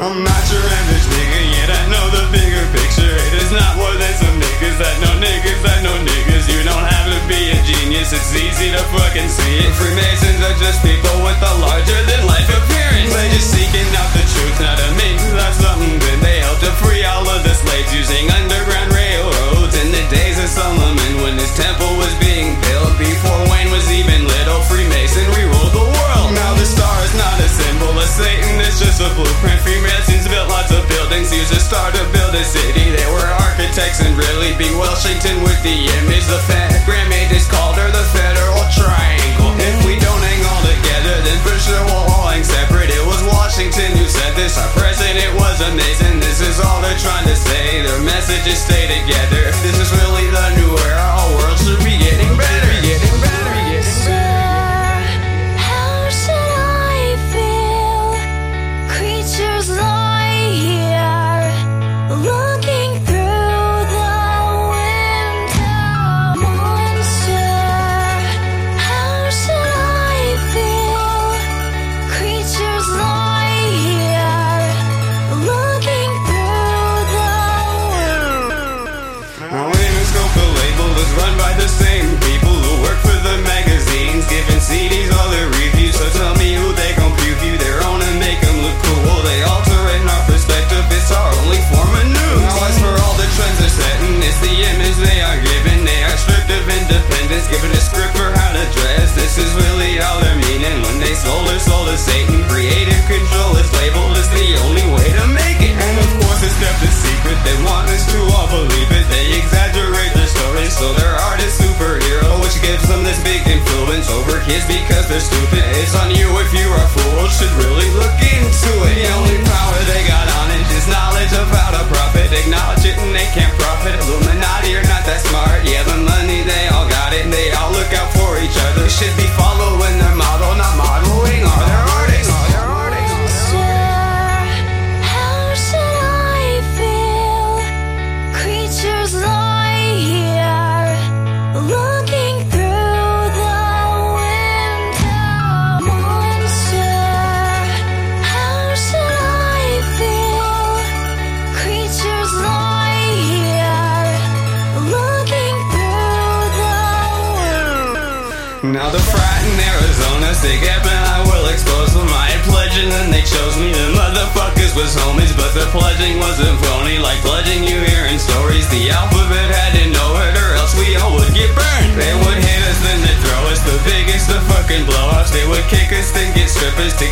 I'm not your average nigga, yet I know the bigger picture. It is not more than some niggas that know niggas that know niggas. You don't have to be a genius, it's easy to fucking see it. Freemasons are just people. star to build a city. They were architects and really be Washington with the image, the fan. Now the frat in Arizona. Sick happen, I will expose them. I pledging and they chose me. The motherfuckers was homies, but the pledging wasn't phony. Like pledging you hearing stories. The alphabet had to know it, or else we all would get burned. They would hit us, then they'd throw us. The biggest, the fucking blow ups. They would kick us, then get strippers to